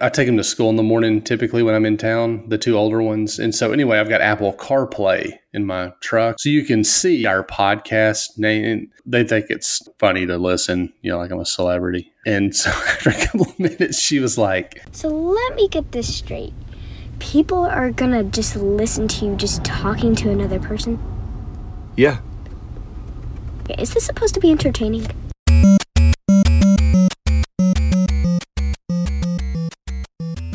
I take them to school in the morning typically when I'm in town, the two older ones. And so anyway, I've got Apple CarPlay in my truck. So you can see our podcast name. They think it's funny to listen, you know, like I'm a celebrity. And so after a couple of minutes, she was like, So let me get this straight. People are gonna just listen to you just talking to another person? Yeah. Is this supposed to be entertaining?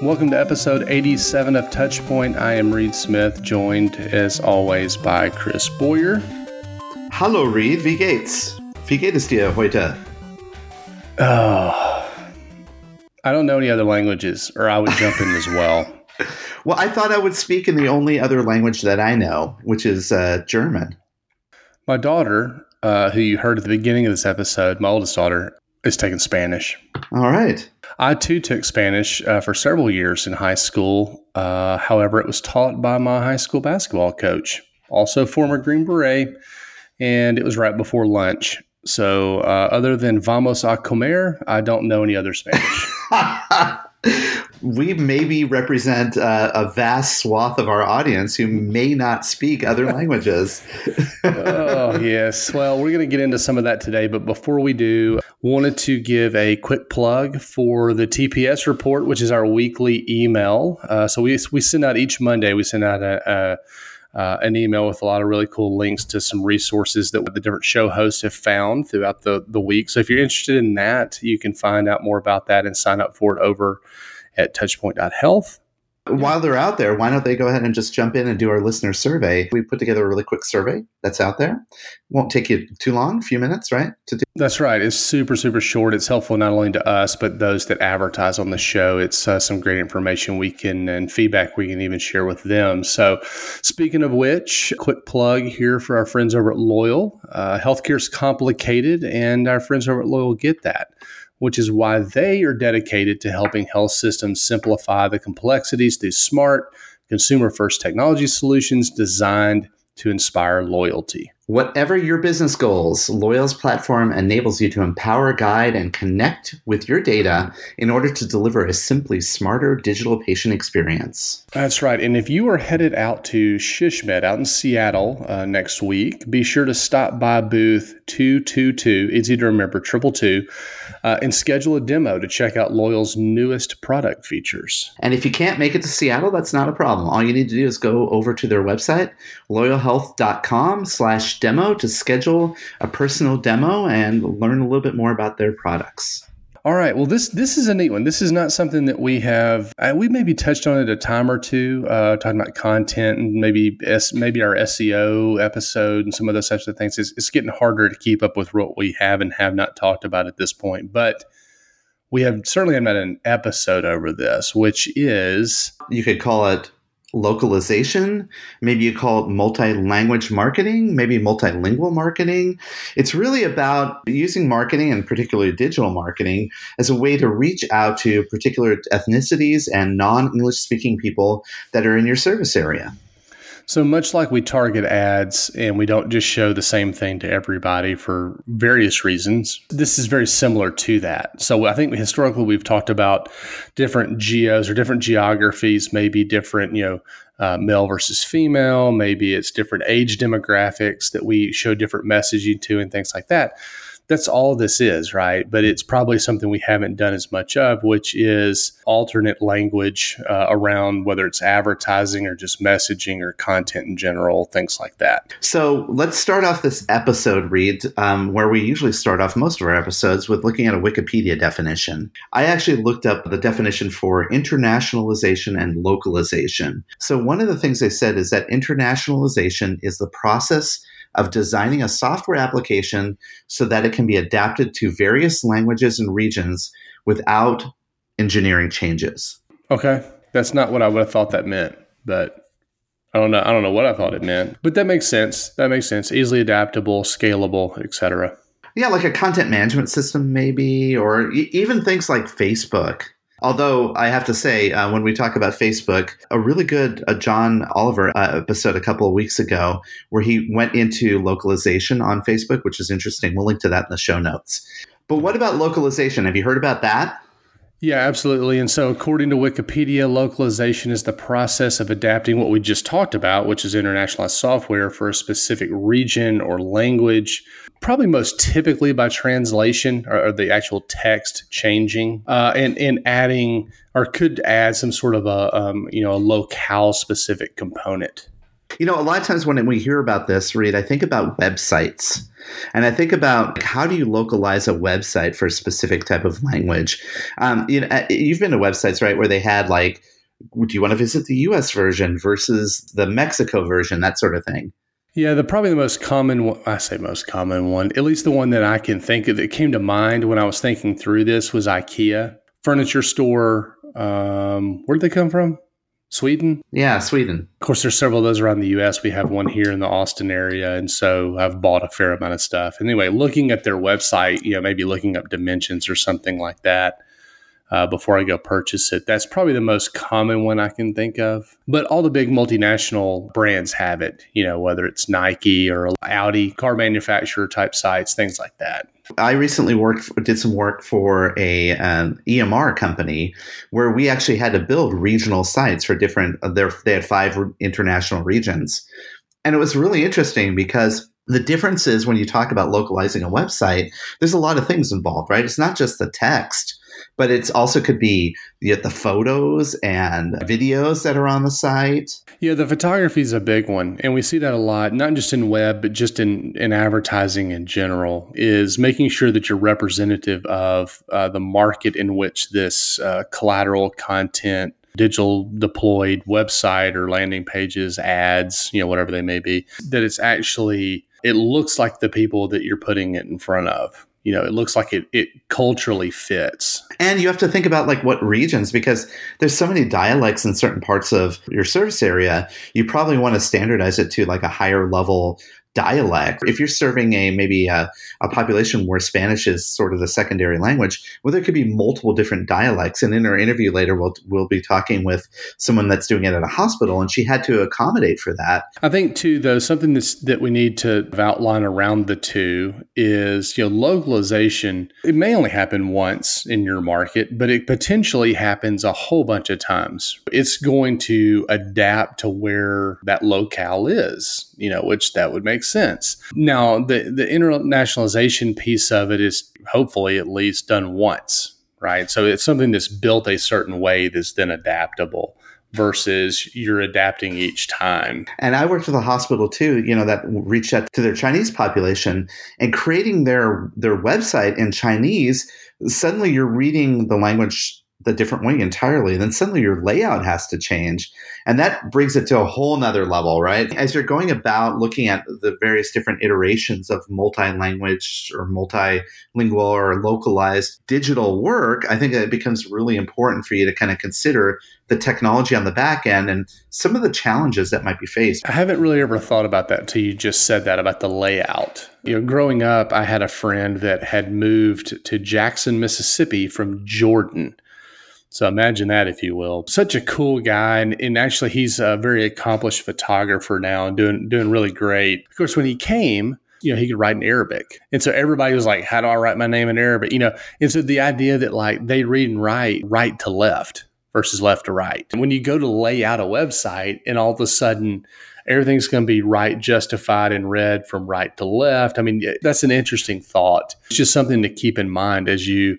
Welcome to episode 87 of Touchpoint. I am Reed Smith, joined as always by Chris Boyer. Hallo Reed, wie geht's? Wie geht es dir heute? Oh, I don't know any other languages, or I would jump in as well. Well, I thought I would speak in the only other language that I know, which is uh, German. My daughter, uh, who you heard at the beginning of this episode, my oldest daughter, is taking Spanish. All right. I too took Spanish uh, for several years in high school. Uh, however, it was taught by my high school basketball coach, also former Green Beret, and it was right before lunch. So, uh, other than vamos a comer, I don't know any other Spanish. we maybe represent uh, a vast swath of our audience who may not speak other languages. oh, yes. Well, we're going to get into some of that today, but before we do, wanted to give a quick plug for the TPS report, which is our weekly email. Uh, so we we send out each Monday. We send out a, a uh, an email with a lot of really cool links to some resources that the different show hosts have found throughout the, the week. So if you're interested in that, you can find out more about that and sign up for it over at touchpoint.health. While they're out there, why don't they go ahead and just jump in and do our listener survey? We put together a really quick survey that's out there. Won't take you too long, a few minutes, right? To do. That's right. It's super, super short. It's helpful not only to us, but those that advertise on the show. It's uh, some great information we can and feedback we can even share with them. So, speaking of which, quick plug here for our friends over at Loyal. Uh, healthcare is complicated, and our friends over at Loyal get that which is why they are dedicated to helping health systems simplify the complexities through smart, consumer first technology solutions designed to inspire loyalty. Whatever your business goals, Loyal's platform enables you to empower, guide, and connect with your data in order to deliver a simply smarter digital patient experience. That's right. And if you are headed out to SHSMD out in Seattle uh, next week, be sure to stop by booth 222. It's to remember triple two, uh, and schedule a demo to check out Loyal's newest product features. And if you can't make it to Seattle, that's not a problem. All you need to do is go over to their website, loyalhealth.com slash demo to schedule a personal demo and learn a little bit more about their products. All right. Well, this this is a neat one. This is not something that we have. Uh, we maybe touched on it a time or two, uh, talking about content and maybe S, maybe our SEO episode and some of those types of things. It's, it's getting harder to keep up with what we have and have not talked about at this point. But we have certainly had an episode over this, which is you could call it localization. Maybe you call it multi language marketing, maybe multilingual marketing. It's really about using marketing and particularly digital marketing as a way to reach out to particular ethnicities and non English speaking people that are in your service area. So much like we target ads and we don't just show the same thing to everybody for various reasons, this is very similar to that. So I think historically we've talked about different geos or different geographies, maybe different, you know, uh, male versus female, maybe it's different age demographics that we show different messaging to and things like that that's all this is, right? But it's probably something we haven't done as much of, which is alternate language uh, around whether it's advertising or just messaging or content in general, things like that. So let's start off this episode, Reed, um, where we usually start off most of our episodes with looking at a Wikipedia definition. I actually looked up the definition for internationalization and localization. So one of the things they said is that internationalization is the process of designing a software application so that it can be adapted to various languages and regions without engineering changes. Okay. That's not what I would have thought that meant, but I don't know. I don't know what I thought it meant, but that makes sense. That makes sense. Easily adaptable, scalable, etc. Yeah, like a content management system, maybe, or e- even things like Facebook. Although I have to say, uh, when we talk about Facebook, a really good uh, John Oliver uh, episode a couple of weeks ago where he went into localization on Facebook, which is interesting. We'll link to that in the show notes. But what about localization? Have you heard about that? Yeah, absolutely. And so, according to Wikipedia, localization is the process of adapting what we just talked about, which is internationalized software for a specific region or language, probably most typically by translation or, or the actual text changing uh, and, and adding or could add some sort of a, um, you know, a locale specific component. You know, a lot of times when we hear about this, Reed, I think about websites. And I think about how do you localize a website for a specific type of language? Um, you know, uh, you've been to websites, right, where they had like, do you want to visit the U.S. version versus the Mexico version, that sort of thing? Yeah, the probably the most common I say most common one, at least the one that I can think of that came to mind when I was thinking through this was IKEA furniture store. Um, where did they come from? Sweden? Yeah, Sweden. Of course, there's several of those around the U.S. We have one here in the Austin area, and so I've bought a fair amount of stuff. Anyway, looking at their website, you know, maybe looking up dimensions or something like that uh, before I go purchase it. That's probably the most common one I can think of. But all the big multinational brands have it, you know, whether it's Nike or Audi, car manufacturer type sites, things like that. I recently worked, did some work for a um, EMR company where we actually had to build regional sites for different. Uh, there, they had five international regions, and it was really interesting because the difference is when you talk about localizing a website, there's a lot of things involved, right? It's not just the text but it's also could be the, the photos and videos that are on the site. Yeah, the photography is a big one, and we see that a lot, not just in web, but just in in advertising in general. Is making sure that you're representative of uh, the market in which this uh, collateral content digital deployed website or landing pages ads you know whatever they may be that it's actually it looks like the people that you're putting it in front of you know, it looks like it, it culturally fits. And you have to think about like what regions, because there's so many dialects in certain parts of your service area. You probably want to standardize it to like a higher level dialect. If you're serving a maybe a, a, population where Spanish is sort of the secondary language, well, there could be multiple different dialects. And in our interview later, we'll we'll be talking with someone that's doing it at a hospital, and she had to accommodate for that. I think too, though, something that's, that we need to outline around the two is you know localization. It may only happen once in your market, but it potentially happens a whole bunch of times. It's going to adapt to where that locale is. You know, which that would make sense. Now, the, the internationalization piece of it is hopefully at least done once, right? So it's something that's built a certain way that's then adaptable versus you're adapting each time. And I worked with a hospital too, you know, that reached out to their Chinese population and creating their their website in Chinese, suddenly you're reading the language the different way entirely. then suddenly your layout has to change. And that brings it to a whole nother level, right? As you're going about looking at the various different iterations of multi language or multilingual or localized digital work, I think it becomes really important for you to kind of consider the technology on the back end and some of the challenges that might be faced. I haven't really ever thought about that until you just said that about the layout. You know, growing up, I had a friend that had moved to Jackson, Mississippi from Jordan so imagine that, if you will. Such a cool guy, and, and, actually, he's a very accomplished photographer now, and doing doing really great. Of course, when he came, you know, he could write in Arabic, and so everybody was like, "How do I write my name in Arabic?" You know, and so the idea that like they read and write right to left versus left to right. When you go to lay out a website, and all of a sudden everything's going to be right justified and read from right to left. I mean, that's an interesting thought. It's just something to keep in mind as you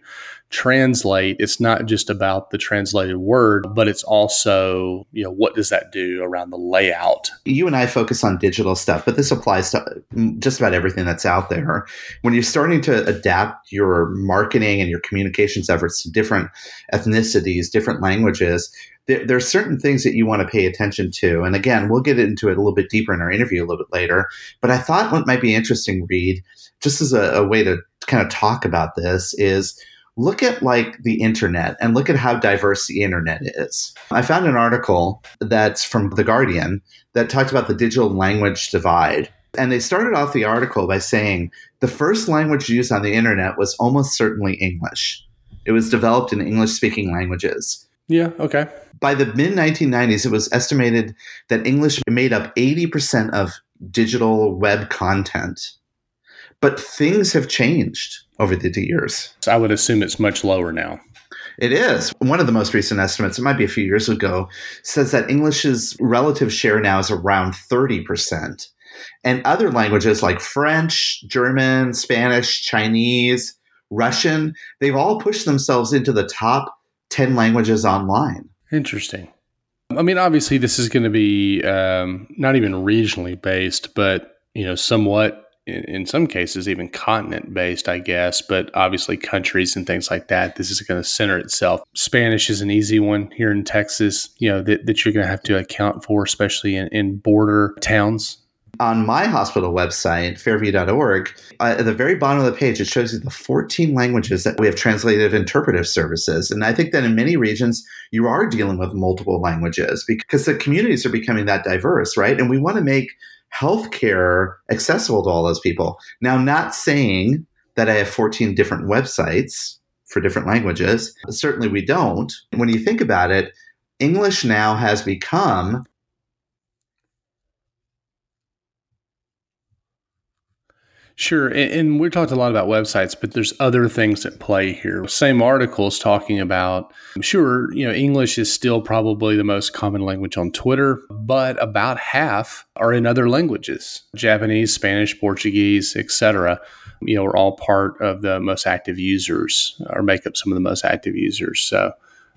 translate, it's not just about the translated word, but it's also, you know, what does that do around the layout? You and I focus on digital stuff, but this applies to mm, just about everything that's out there. When you're starting to adapt your marketing and your communications efforts to different ethnicities, different languages, there, there, are certain things that you want to pay attention to. And again, we'll get into it a little bit deeper in our interview a little bit later. But I thought what might be interesting, Reed just as a, a way to kind of talk about this, is look at like the internet and look at how diverse the internet is. I found an article that's from The Guardian that talked about the digital language divide. And they started off the article by saying the first language used on the internet was almost certainly English. It was developed in English speaking languages. Yeah, okay. By the mid 1990s, it was estimated that English made up 80% of digital web content. But things have changed over the years. So I would assume it's much lower now. It is. One of the most recent estimates, it might be a few years ago, says that English's relative share now is around 30%. And other languages like French, German, Spanish, Chinese, Russian, they've all pushed themselves into the top 10 languages online. Interesting. I mean, obviously, this is going to be um, not even regionally based, but you know, somewhat in, in some cases even continent based, I guess. But obviously, countries and things like that. This is going to center itself. Spanish is an easy one here in Texas. You know that, that you're going to have to account for, especially in, in border towns on my hospital website, fairview.org, uh, at the very bottom of the page, it shows you the 14 languages that we have translated interpretive services. And I think that in many regions, you are dealing with multiple languages because the communities are becoming that diverse, right? And we want to make healthcare accessible to all those people. Now, not saying that I have 14 different websites for different languages. Certainly we don't. When you think about it, English now has become Sure. And, we talked a lot about websites, but there's other things at play here. Same articles talking about, sure, you know, English is still probably the most common language on Twitter, but about half are in other languages Japanese, Spanish, Portuguese, etc. You know, are all part of the most active users or make up some of the most active users. So,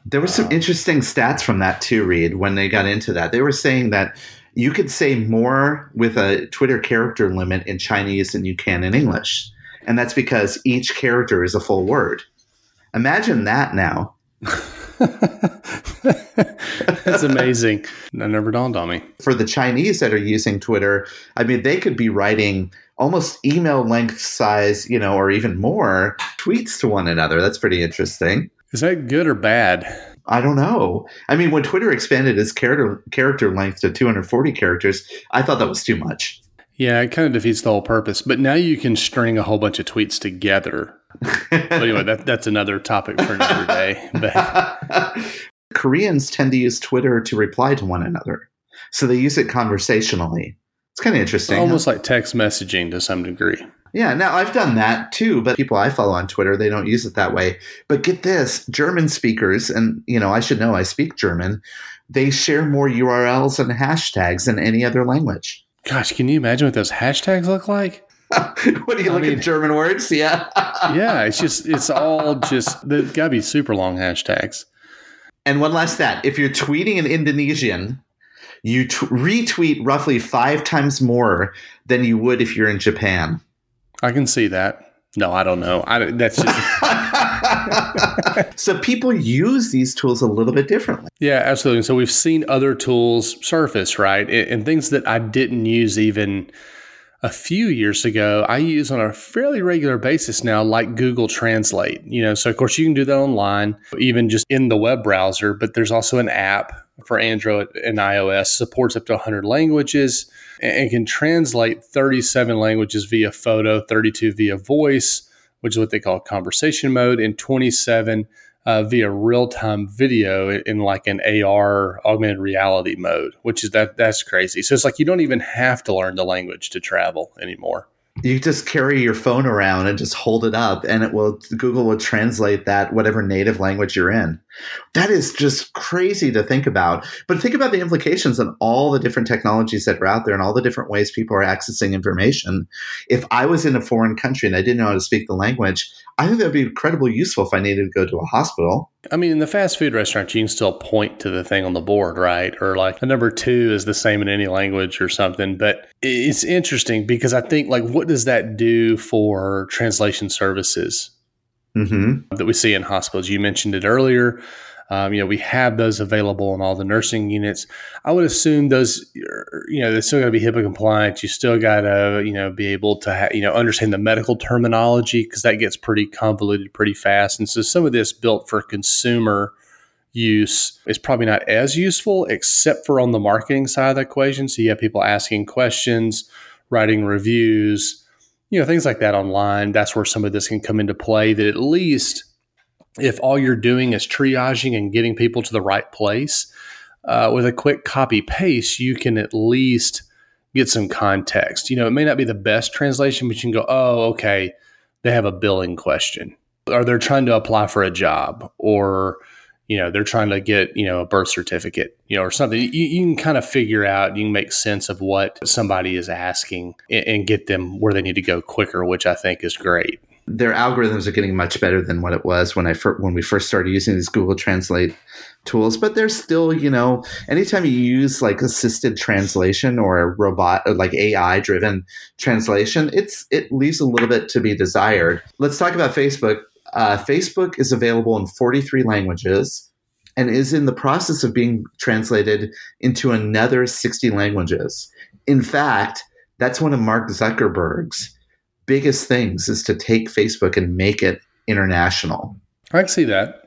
there were some interesting stats from that too, Reed, when they got into that. They were saying that you could say more with a Twitter character limit in Chinese than you can in English. And that's because each character is a full word. Imagine that now. That's amazing. That never dawned on me. For the Chinese that are using Twitter, I mean, they could be writing almost email length size, you know, or even more tweets to one another. That's pretty interesting. Is that good or bad? I don't know. I mean, when Twitter expanded its character character length to 240 characters, I thought that was too much. Yeah, it kind of defeats the whole purpose. But now you can string a whole bunch of tweets together. but anyway, that, that's another topic for another day. But Koreans tend to use Twitter to reply to one another, so they use it conversationally. It's kind of interesting. Almost huh? like text messaging to some degree. Yeah, now I've done that too, but people I follow on Twitter, they don't use it that way. But get this, German speakers, and you know, I should know I speak German, they share more URLs and hashtags than any other language. Gosh, can you imagine what those hashtags look like? what do you I look mean, at German words? Yeah. yeah, it's just it's all just they've got to be super long hashtags. And one last stat: if you're tweeting in Indonesian, you t- retweet roughly five times more than you would if you're in Japan. I can see that. No, I don't know. I that's just so people use these tools a little bit differently. Yeah, absolutely. So we've seen other tools surface, right, and things that I didn't use even a few years ago. I use on a fairly regular basis now, like Google Translate. You know, so of course you can do that online, even just in the web browser. But there's also an app for Android and iOS supports up to 100 languages and can translate 37 languages via photo, 32 via voice, which is what they call conversation mode, and 27 uh, via real time video in like an AR augmented reality mode, which is that that's crazy. So it's like you don't even have to learn the language to travel anymore you just carry your phone around and just hold it up and it will google will translate that whatever native language you're in. That is just crazy to think about. But think about the implications on all the different technologies that are out there and all the different ways people are accessing information. If i was in a foreign country and i didn't know how to speak the language i think that would be incredibly useful if i needed to go to a hospital I mean, in the fast food restaurant, you can still point to the thing on the board, right? Or like a number two is the same in any language or something. But it's interesting because I think, like, what does that do for translation services mm-hmm. that we see in hospitals? You mentioned it earlier. Um, you know, we have those available in all the nursing units. I would assume those, you know, they're still got to be HIPAA compliant. You still got to, you know, be able to, ha- you know, understand the medical terminology because that gets pretty convoluted pretty fast. And so some of this built for consumer use is probably not as useful, except for on the marketing side of the equation. So you have people asking questions, writing reviews, you know, things like that online. That's where some of this can come into play. That at least if all you're doing is triaging and getting people to the right place, uh, with a quick copy paste, you can at least get some context. You know, it may not be the best translation, but you can go, oh, okay, they have a billing question, or they're trying to apply for a job, or you know they're trying to get you know a birth certificate you know or something. You, you can kind of figure out you can make sense of what somebody is asking and, and get them where they need to go quicker which i think is great their algorithms are getting much better than what it was when I fir- when we first started using these Google Translate tools. But there's still, you know, anytime you use like assisted translation or robot or like AI driven translation, it's it leaves a little bit to be desired. Let's talk about Facebook. Uh, Facebook is available in 43 languages and is in the process of being translated into another 60 languages. In fact, that's one of Mark Zuckerberg's biggest things is to take Facebook and make it international. I can see that.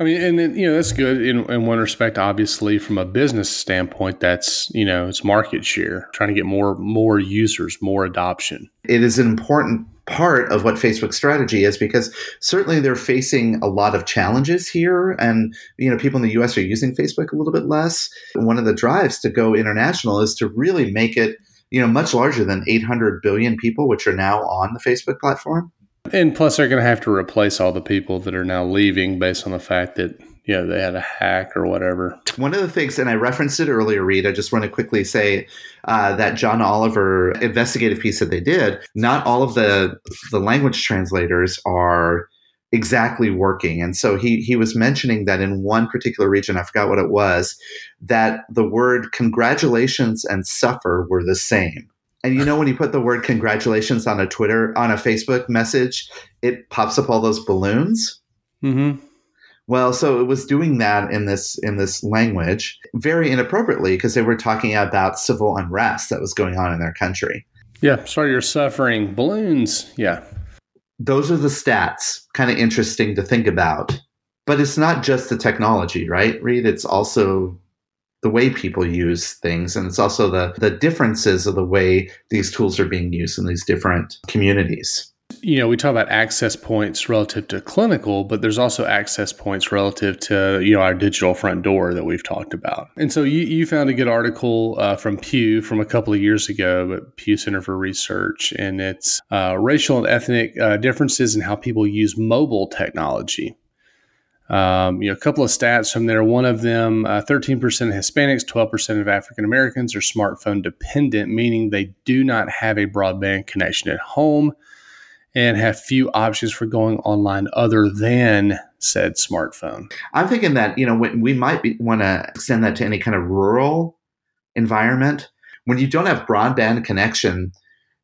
I mean, and you know that's good in, in one respect. Obviously, from a business standpoint, that's you know it's market share, trying to get more more users, more adoption. It is an important part of what Facebook's strategy is because certainly they're facing a lot of challenges here, and you know people in the U.S. are using Facebook a little bit less. One of the drives to go international is to really make it you know, much larger than 800 billion people, which are now on the Facebook platform. And plus, they're going to have to replace all the people that are now leaving based on the fact that, you know, they had a hack or whatever. One of the things, and I referenced it earlier, Reed, I just want to quickly say uh, that John Oliver investigative piece that they did, not all of the, the language translators are exactly working. And so he he was mentioning that in one particular region, I forgot what it was, that the word congratulations and suffer were the same. And you know when you put the word congratulations on a Twitter on a Facebook message, it pops up all those balloons. Mm-hmm. Well, so it was doing that in this in this language very inappropriately because they were talking about civil unrest that was going on in their country. Yeah, sorry you're suffering. Balloons. Yeah those are the stats. Kind of interesting to think about. But it's not just the technology, right, Reed? It's also the way people use things and it's also the the differences of the way these tools are being used in these different communities you know, we talk about access points relative to clinical, but there's also access points relative to, you know, our digital front door that we've talked about. And so you, you found a good article uh, from Pew from a couple of years ago, but Pew Center for Research, and it's uh, racial and ethnic uh, differences in how people use mobile technology. Um, you know, a couple of stats from there. One of them, uh, 13% of Hispanics, 12% of African Americans are smartphone dependent, meaning they do not have a broadband connection at home and have few options for going online other than said smartphone. I'm thinking that you know we might want to extend that to any kind of rural environment when you don't have broadband connection.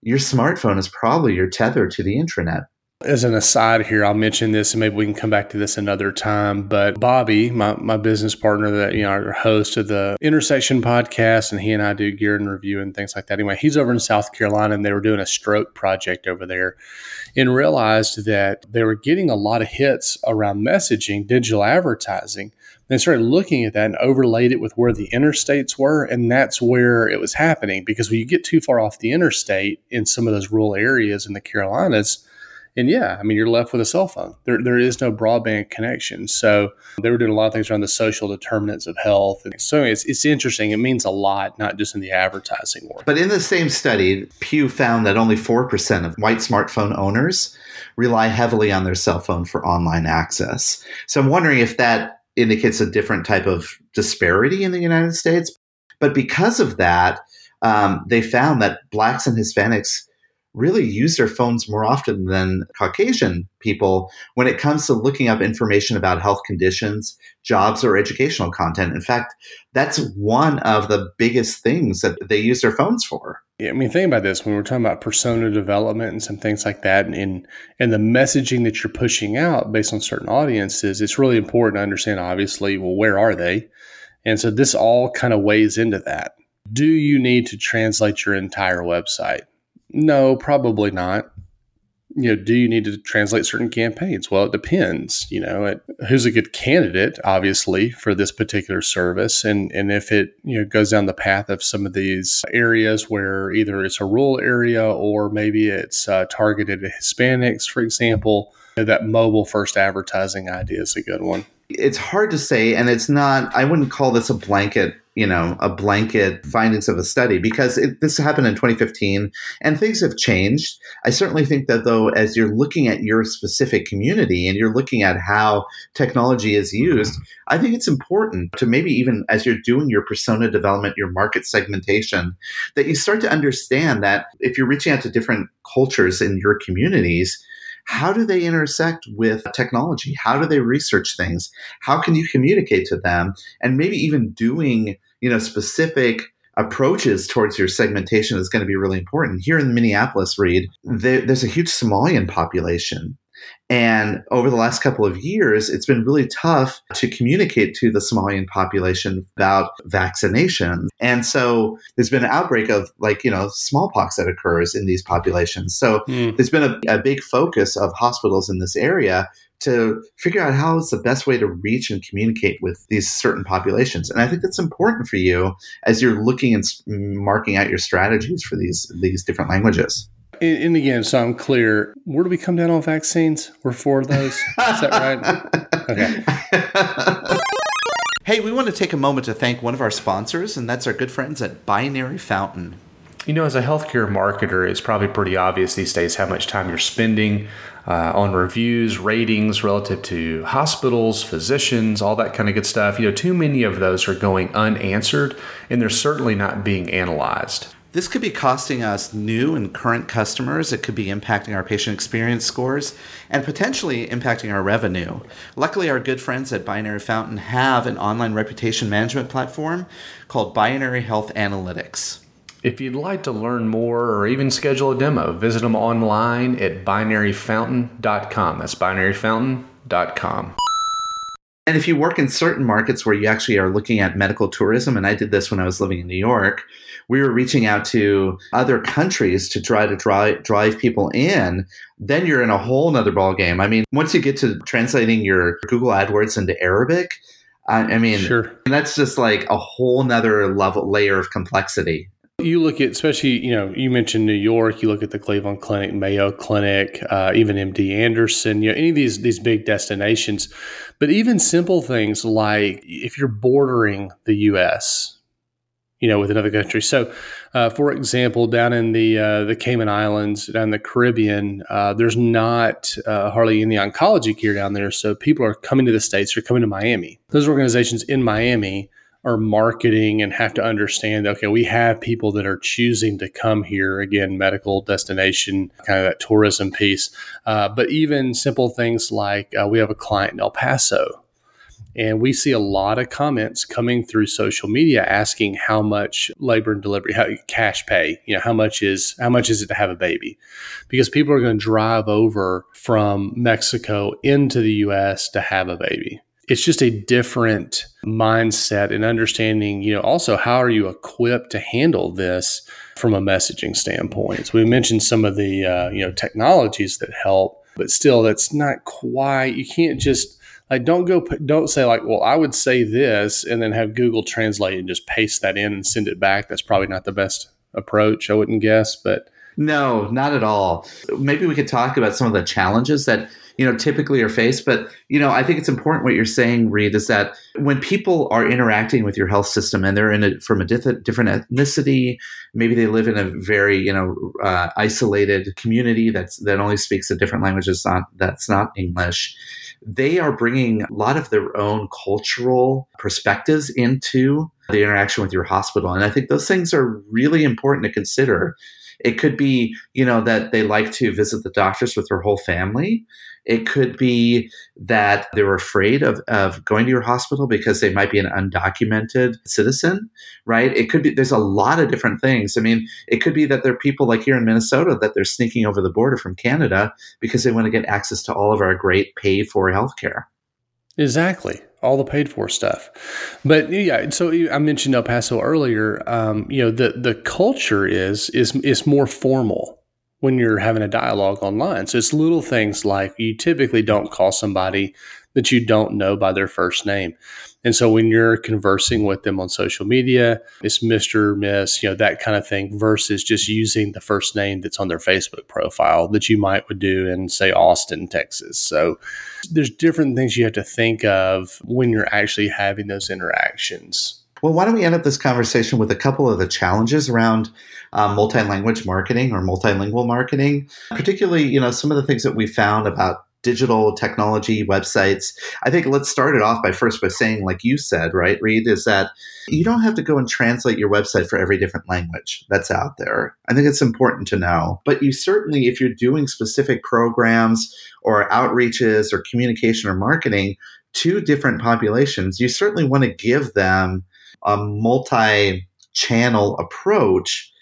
Your smartphone is probably your tether to the intranet as an aside here, I'll mention this and maybe we can come back to this another time. But Bobby, my, my business partner that, you know, our host of the Intersection podcast, and he and I do gear and review and things like that. Anyway, he's over in South Carolina and they were doing a stroke project over there and realized that they were getting a lot of hits around messaging, digital advertising. They started looking at that and overlaid it with where the interstates were. And that's where it was happening because when you get too far off the interstate in some of those rural areas in the Carolinas, and yeah, I mean, you're left with a cell phone. There, there is no broadband connection. So they were doing a lot of things around the social determinants of health. And so it's, it's interesting. It means a lot, not just in the advertising world. But in the same study, Pew found that only 4% of white smartphone owners rely heavily on their cell phone for online access. So I'm wondering if that indicates a different type of disparity in the United States. But because of that, um, they found that blacks and Hispanics really use their phones more often than Caucasian people when it comes to looking up information about health conditions, jobs, or educational content. In fact, that's one of the biggest things that they use their phones for. Yeah, I mean, think about this when we're talking about persona development and some things like that, and and the messaging that you're pushing out based on certain audiences, it's really important to understand. Obviously, well, where are they? And so this all kind of weighs into that. Do you need to translate your entire website? No, probably not. You know, do you need to translate certain campaigns? Well, it depends. You know, it, who's a good candidate, obviously, for this particular service, and and if it you know goes down the path of some of these areas where either it's a rural area or maybe it's uh, targeted at Hispanics, for example, that mobile first advertising idea is a good one it's hard to say and it's not i wouldn't call this a blanket you know a blanket findings of a study because it, this happened in 2015 and things have changed i certainly think that though as you're looking at your specific community and you're looking at how technology is used i think it's important to maybe even as you're doing your persona development your market segmentation that you start to understand that if you're reaching out to different cultures in your communities how do they intersect with technology? How do they research things? How can you communicate to them? And maybe even doing, you know, specific approaches towards your segmentation is going to be really important. Here in Minneapolis, Reed, there, there's a huge Somalian population. And over the last couple of years, it's been really tough to communicate to the Somalian population about vaccination. And so there's been an outbreak of like, you know, smallpox that occurs in these populations. So mm. there's been a, a big focus of hospitals in this area to figure out how is the best way to reach and communicate with these certain populations. And I think that's important for you as you're looking and marking out your strategies for these these different languages. And, and, again, so I'm clear, where do we come down on vaccines? We're for those. Is that right? Okay. hey, we want to take a moment to thank one of our sponsors, and that's our good friends at Binary Fountain. You know, as a healthcare marketer, it's probably pretty obvious these days how much time you're spending uh, on reviews, ratings relative to hospitals, physicians, all that kind of good stuff. You know, too many of those are going unanswered, and they're certainly not being analyzed. This could be costing us new and current customers. It could be impacting our patient experience scores and potentially impacting our revenue. Luckily, our good friends at Binary Fountain have an online reputation management platform called Binary Health Analytics. If you'd like to learn more or even schedule a demo, visit them online at binaryfountain.com. That's binaryfountain.com. And if you work in certain markets where you actually are looking at medical tourism, and I did this when I was living in New York, we were reaching out to other countries to try to drive, drive people in, then you're in a whole nother ballgame. I mean, once you get to translating your Google AdWords into Arabic, I, I mean, sure. that's just like a whole nother level layer of complexity. You look at, especially, you know, you mentioned New York. You look at the Cleveland Clinic, Mayo Clinic, uh, even MD Anderson. You know, any of these these big destinations, but even simple things like if you're bordering the U.S., you know, with another country. So, uh, for example, down in the uh, the Cayman Islands, down in the Caribbean, uh, there's not uh, hardly any oncology care down there. So people are coming to the states. They're coming to Miami. Those organizations in Miami are marketing and have to understand okay we have people that are choosing to come here. Again medical destination kind of that tourism piece. Uh, but even simple things like uh, we have a client in el paso and we see a lot of comments coming through social media asking how much labor and delivery, how cash pay, you know, how much is how much is it to have a baby? Because people are going to drive over from Mexico into the US to have a baby it's just a different mindset and understanding, you know, also how are you equipped to handle this from a messaging standpoint? So we mentioned some of the, uh, you know, technologies that help, but still that's not quite, you can't just, like don't go don't say like well i would say this and then have google translate and just paste that in and send it back that's probably not the best approach i wouldn't guess but no not at all maybe we could talk about some of the challenges that you know typically are faced but you know i think it's important what you're saying reed is that when people are interacting with your health system and they're in a from a diff- different ethnicity maybe they live in a very you know uh, isolated community that's that only speaks a different language that's not that's not english they are bringing a lot of their own cultural perspectives into the interaction with your hospital and i think those things are really important to consider It could be, you know, that they like to visit the doctors with their whole family. It could be that they're afraid of, of going to your hospital because they might be an undocumented citizen, right? It could be, there's a lot of different things. I mean, it could be that there are people like here in Minnesota that they're sneaking over the border from Canada because they want to get access to all of our great pay for healthcare. Exactly. All the paid for stuff. But yeah, so I mentioned El Paso earlier. Um, you know, the the culture is is is more formal when you're having a dialogue online. So it's little things like you typically don't call somebody that you don't know by their first name. And so when you're conversing with them on social media, it's Mr., Miss, you know, that kind of thing versus just using the first name that's on their Facebook profile that you might would do in say Austin, Texas. So there's different things you have to think of when you're actually having those interactions. Well, why don't we end up this conversation with a couple of the challenges around um, multi-language marketing or multilingual marketing, particularly, you know, some of the things that we found about digital technology websites. I think let's start it off by first by saying, like you said, right, Reed, is that you don't have to go and translate your website for every different language that's out there. I think it's important to know. But you certainly, if you're doing specific programs or outreaches or communication or marketing to different populations, you certainly want to give them a multi channel approach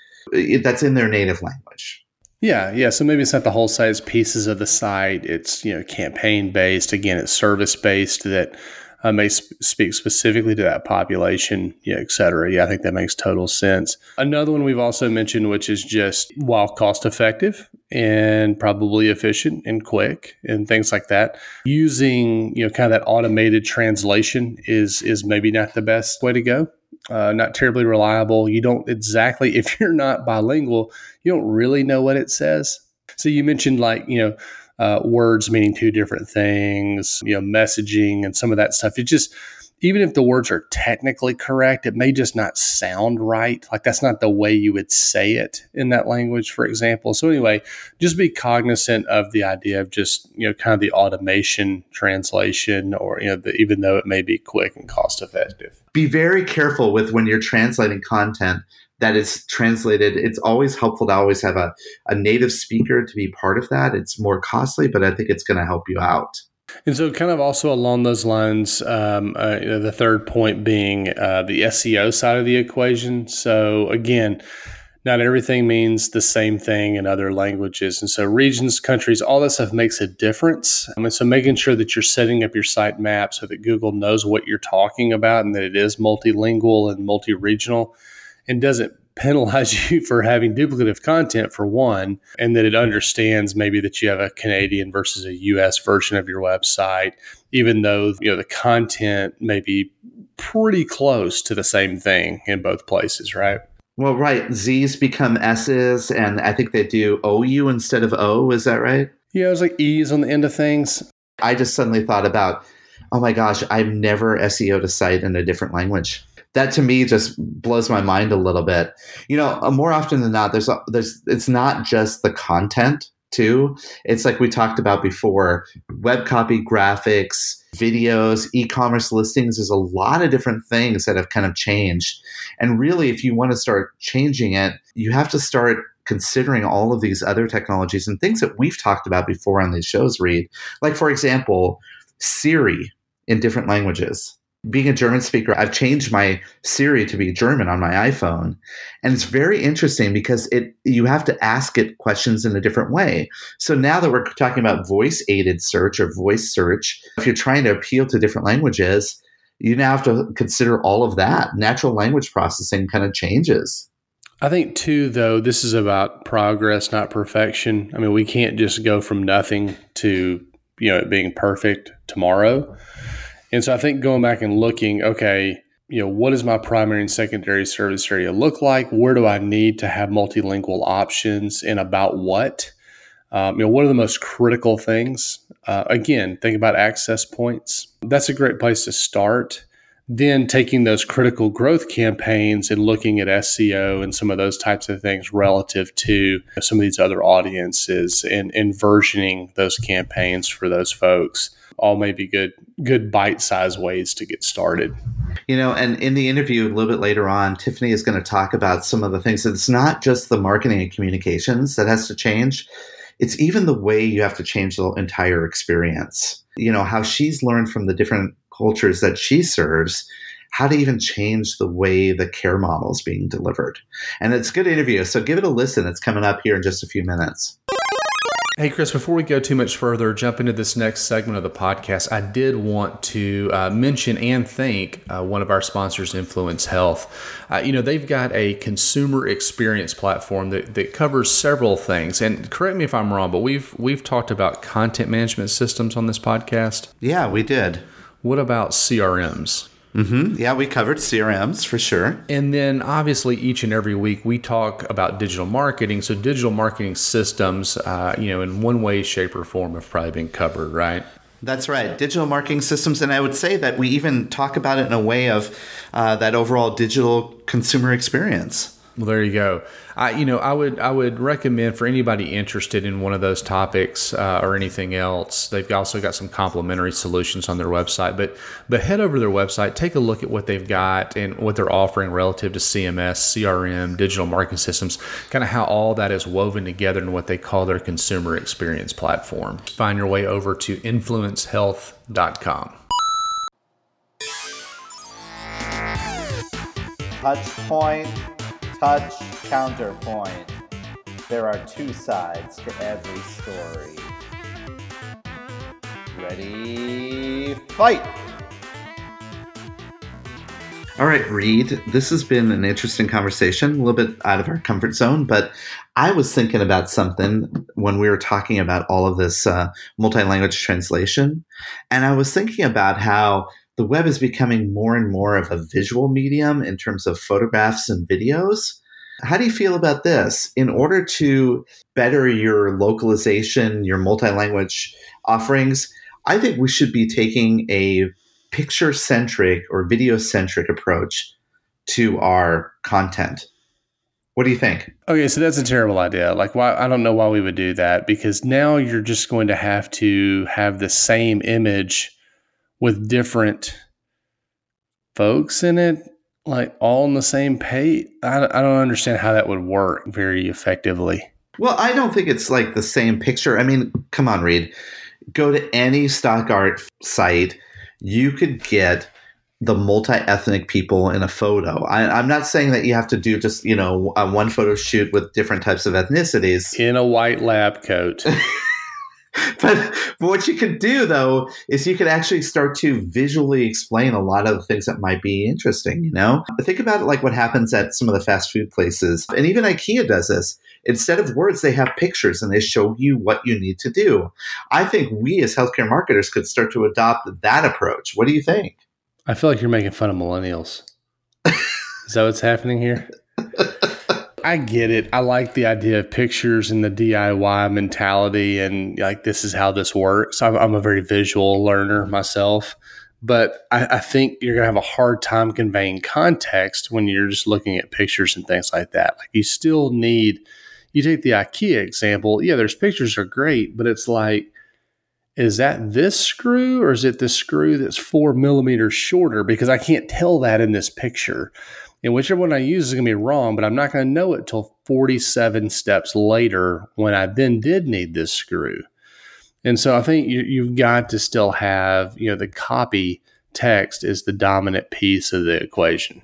that's in their native language. Yeah, yeah. So maybe it's not the whole site; it's pieces of the site. It's you know campaign based. Again, it's service based that uh, may sp- speak specifically to that population, yeah, et cetera. Yeah, I think that makes total sense. Another one we've also mentioned, which is just while cost effective and probably efficient and quick and things like that, using you know kind of that automated translation is is maybe not the best way to go uh, not terribly reliable. You don't exactly, if you're not bilingual, you don't really know what it says. So you mentioned like, you know, uh, words meaning two different things, you know, messaging and some of that stuff. It just, even if the words are technically correct, it may just not sound right. Like that's not the way you would say it in that language, for example. So anyway, just be cognizant of the idea of just you know kind of the automation translation, or you know, the, even though it may be quick and cost effective. Be very careful with when you're translating content that is translated. It's always helpful to always have a, a native speaker to be part of that. It's more costly, but I think it's going to help you out. And so, kind of also along those lines, um, uh, the third point being uh, the SEO side of the equation. So, again, not everything means the same thing in other languages. And so, regions, countries, all that stuff makes a difference. I mean, so making sure that you're setting up your site map so that Google knows what you're talking about and that it is multilingual and multi regional and doesn't penalize you for having duplicative content for one, and that it understands maybe that you have a Canadian versus a US version of your website, even though you know the content may be pretty close to the same thing in both places, right? Well, right. Z's become S's, and I think they do OU instead of O. Is that right? Yeah, it was like E's on the end of things. I just suddenly thought about, oh my gosh, I've never SEO'd a site in a different language that to me just blows my mind a little bit. You know, uh, more often than not, there's there's it's not just the content too. It's like we talked about before, web copy, graphics, videos, e-commerce listings. There's a lot of different things that have kind of changed. And really, if you want to start changing it, you have to start considering all of these other technologies and things that we've talked about before on these shows, Reed, Like, for example, Siri in different languages being a German speaker, I've changed my Siri to be German on my iPhone. And it's very interesting because it you have to ask it questions in a different way. So now that we're talking about voice aided search or voice search, if you're trying to appeal to different languages, you now have to consider all of that. Natural language processing kind of changes. I think too, though, this is about progress, not perfection. I mean, we can't just go from nothing to you know it being perfect tomorrow. And so I think going back and looking, okay, you know, what does my primary and secondary service area look like? Where do I need to have multilingual options and about what? Um, you know, what are the most critical things? Uh, again, think about access points. That's a great place to start. Then taking those critical growth campaigns and looking at SEO and some of those types of things relative to some of these other audiences and, and versioning those campaigns for those folks all may be good good bite-sized ways to get started. You know, and in the interview a little bit later on, Tiffani is going to talk about some of the things. That it's not just the marketing and communications that has to change. It's even the way you have to change the entire experience. You know, how she's learned from the different cultures that she serves how to even change the way the care model is being delivered. And it's a good interview. So give it a listen. It's coming up here in just a few minutes. Hey, Chris, before we go too much further, jump into this next segment of the podcast, I did want to uh, mention and thank uh, one of our sponsors, Influence Health. Uh, you know, they've got a consumer experience platform that, that covers several things. And correct me if I'm wrong, but we've we've talked about content management systems on this podcast. Yeah, we did. What about CRMs? Mm-hmm. Yeah, we covered CRMs for sure. And then obviously each and every week we talk about digital marketing. So digital marketing systems, uh, you know, in one way, shape, or form have probably been covered, right? That's right, digital marketing systems, and I would say that we even talk about it in a way of uh, that overall digital consumer experience. Well, there you go. I, you know, I would I would recommend for anybody interested in one of those topics uh, or anything else. They've also got some complimentary solutions on their website. But but head over to their website, take a look at what they've got and what they're offering relative to CMS, CRM, digital marketing systems, kind of how all that is woven together in what they call their consumer experience platform. Find your way over to influencehealth.com. Touch point touch counterpoint. There are two sides to every story. Ready, fight! All right, Reed, this has been an interesting conversation, a little bit out of our comfort zone, but I was thinking about something when we were talking about all of this uh, multi language translation. And I was thinking about how the web is becoming more and more of a visual medium in terms of photographs and videos. How do you feel about this? In order to better your localization, your multi language offerings, I think we should be taking a picture centric or video centric approach to our content. What do you think? Okay, so that's a terrible idea. Like, why? I don't know why we would do that because now you're just going to have to have the same image with different folks in it, like all on the same page. I, I don't understand how that would work very effectively. Well, I don't think it's like the same picture. I mean, come on, Reed. Go to any stock art site. You could get the multi-ethnic people in a photo. I, am not saying that you have to do just you know a one photo shoot with different types of ethnicities in a white lab coat. but, what you could do though is you could actually start to visually explain a lot of the things that might be interesting you know? Think about it like what happens at some of the fast food places. And even ikea does this. Instead of words they have pictures and they show you what you need to do. I think we as healthcare marketers could start to adopt that approach. What do you think? I feel like you're making fun of millennials. Is that what's happening here I get it. I like the idea of pictures and the DIY mentality, and like this is how this works. I'm, I'm a very visual learner myself, but I, I think you're gonna have a hard time conveying context when you're just looking at pictures and things like that. Like you still need. You take the IKEA example. Yeah, there's pictures are great, but it's like is that this screw or is it the screw that's four millimeters shorter? Because I can't tell that in this picture. And whichever one I use is going to be wrong, but I'm not going to know it till 47 steps later when I then did need this screw. And so I think you, have got to still have, you know, the copy text is the dominant piece of the equation.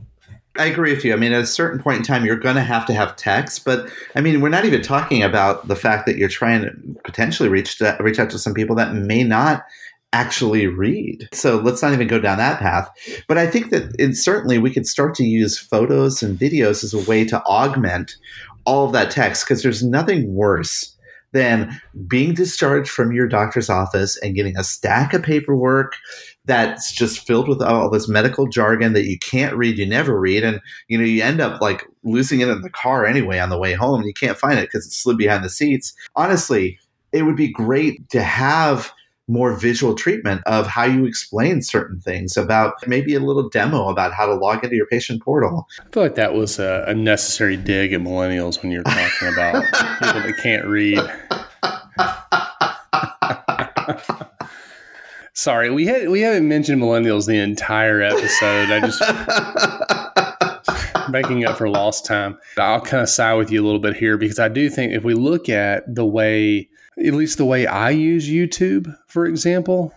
I agree with you. I mean, at a certain point in time, you're going to have to have text, but I mean, we're not even talking about the fact that you're trying to potentially reach to, reach out to some people that may not actually read. So let's not even go down that path. But I think that it, certainly we could start to use photos and videos as a way to augment all of that text because there's nothing worse than being discharged from your doctor's office and getting a stack of paperwork that's just filled with all this medical jargon that you can't read, you never read, and you know you end up like losing it in the car anyway on the way home. You can't find it because it slid behind the seats. Honestly, it would be great to have more visual treatment of how you explain certain things about maybe a little demo about how to log into your patient portal. I feel like that was a, a necessary dig at millennials when you're talking about people that can't read. Sorry, we had we haven't mentioned millennials the entire episode. I just making up for lost time. I'll kind of side with you a little bit here because I do think if we look at the way, at least the way I use YouTube, for example,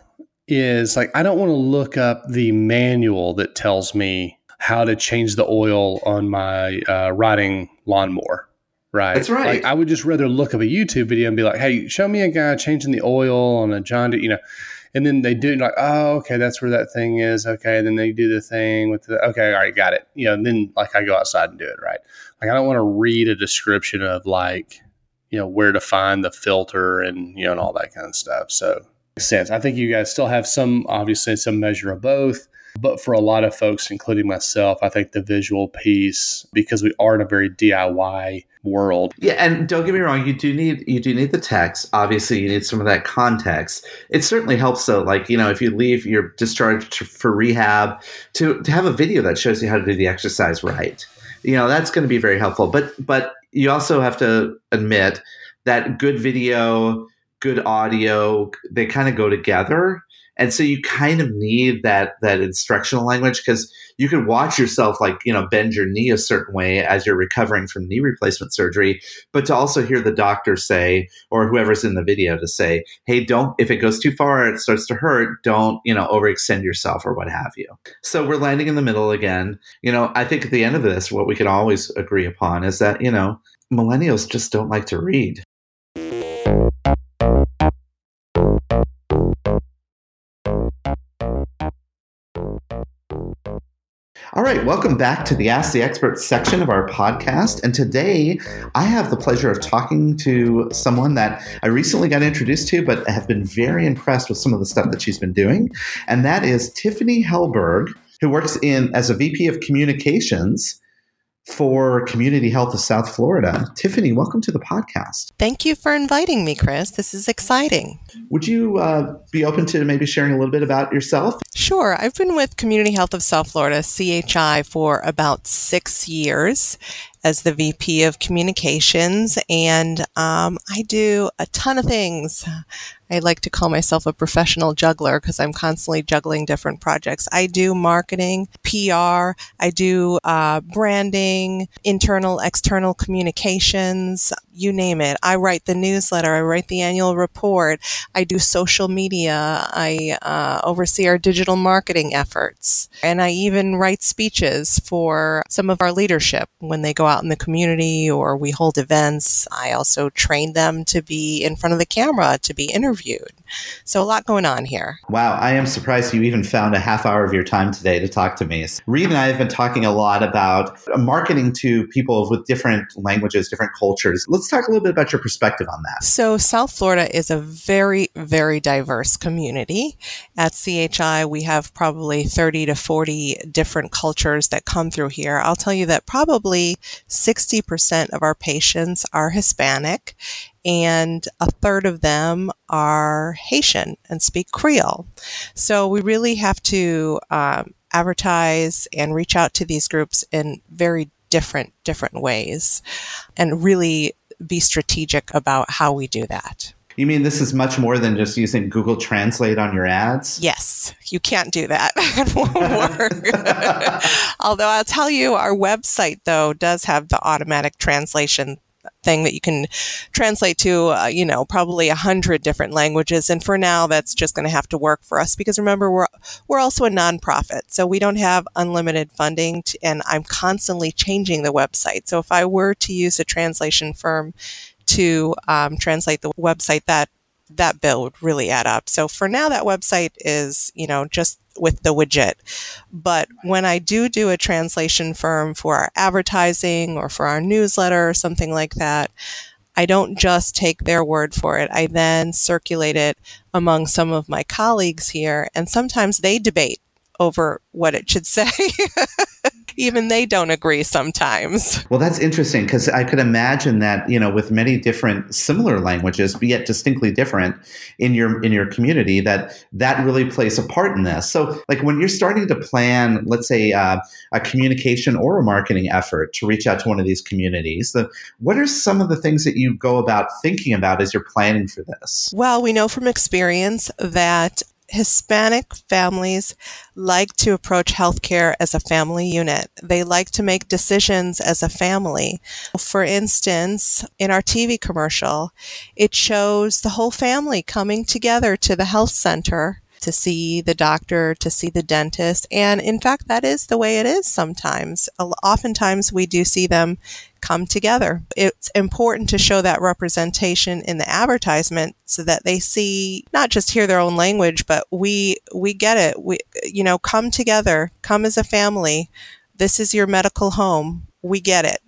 is like I don't want to look up the manual that tells me how to change the oil on my uh, riding lawnmower. Right. That's right. Like I would just rather look up a YouTube video and be like, "Hey, show me a guy changing the oil on a John Deere," you know. And then they do like, "Oh, okay, that's where that thing is." Okay, and then they do the thing with the okay, all right, got it. You know, and then like I go outside and do it. Right. Like I don't want to read a description of like, you know, where to find the filter and you know and all that kind of stuff. So sense. I think you guys still have some, obviously, some measure of both. But for a lot of folks, including myself, I think the visual piece, because we are in a very DIY world. Yeah, and don't get me wrong, you do need you do need the text. Obviously, you need some of that context. It certainly helps though, like, you know, if you leave you're discharged for rehab, to, to have a video that shows you how to do the exercise right. You know, that's going to be very helpful. But but you also have to admit that good video good audio they kind of go together and so you kind of need that that instructional language because you can watch yourself like you know bend your knee a certain way as you're recovering from knee replacement surgery but to also hear the doctor say or whoever's in the video to say hey don't if it goes too far it starts to hurt don't you know overextend yourself or what have you. So we're landing in the middle again. You know i think at the end of this what we can always agree upon is that you know millennials just don't like to read All right, welcome back to the Ask the Expert section of our podcast. And today I have the pleasure of talking to someone that I recently got introduced to, but have been very impressed with some of the stuff that she's been doing. And that is Tiffani Helberg, who works in as a VP of Communications for Community Health of South Florida. Tiffani, welcome to the podcast. Thank you for inviting me, Chris. This is exciting. Would you uh, be open to maybe sharing a little bit about yourself? Sure. I've been with Community Health of South Florida, CHI, for about six years as the VP of Communications, and um, I do a ton of things. I like to call myself a professional juggler because I'm constantly juggling different projects. I do marketing, PR, I do uh, branding, internal, external communications, you name it. I write the newsletter, I write the annual report, I do social media, I uh, oversee our digital marketing efforts, and I even write speeches for some of our leadership when they go out in the community or we hold events. I also train them to be in front of the camera, to be interviewed interviewed. So a lot going on here. Wow, I am surprised you even found a half hour of your time today to talk to me. Reed and I have been talking a lot about marketing to people with different languages, different cultures. Let's talk a little bit about your perspective on that. So South Florida is a very, very diverse community. At CHI, we have probably 30 to 40 different cultures that come through here. I'll tell you that probably 60% of our patients are Hispanic and a third of them are Haitian and speak Creole. So we really have to um, advertise and reach out to these groups in very different different ways, and really be strategic about how we do that. You mean this is much more than just using Google Translate on your ads? Yes, you can't do that. it won't work. Although I'll tell you, our website, though, does have the automatic translation thing that you can translate to, uh, you know, probably a hundred different languages. And for now, that's just going to have to work for us because remember, we're we're also a nonprofit, so we don't have unlimited funding, to, and I'm constantly changing the website. So if I were to use a translation firm to um, translate the website, that that bill would really add up. So for now, that website is, you know, just with the widget. But when I do do a translation firm for our advertising or for our newsletter or something like that, I don't just take their word for it. I then circulate it among some of my colleagues here, and sometimes they debate over what it should say. Even they don't agree sometimes. Well, that's interesting because I could imagine that you know with many different similar languages, but yet distinctly different in your in your community, that that really plays a part in this. So, like when you're starting to plan, let's say uh, a communication or a marketing effort to reach out to one of these communities, the, what are some of the things that you go about thinking about as you're planning for this? Well, we know from experience that Hispanic families like to approach healthcare as a family unit. They like to make decisions as a family. For instance, in our TV commercial, it shows the whole family coming together to the health center to see the doctor, to see the dentist. And in fact, that is the way it is sometimes. Oftentimes, we do see them come together. It's important to show that representation in the advertisement so that they see not just hear their own language, but we we get it. We you know, come together, come as a family. This is your medical home. We get it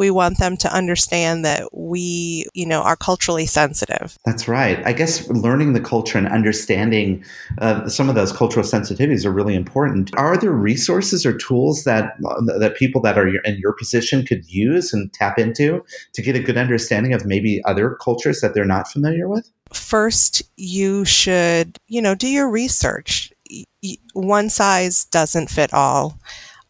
we want them to understand that we, you know, are culturally sensitive. That's right. I guess learning the culture and understanding uh, some of those cultural sensitivities are really important. Are there resources or tools that that people that are in your position could use and tap into to get a good understanding of maybe other cultures that they're not familiar with? First, you should, you know, do your research. One size doesn't fit all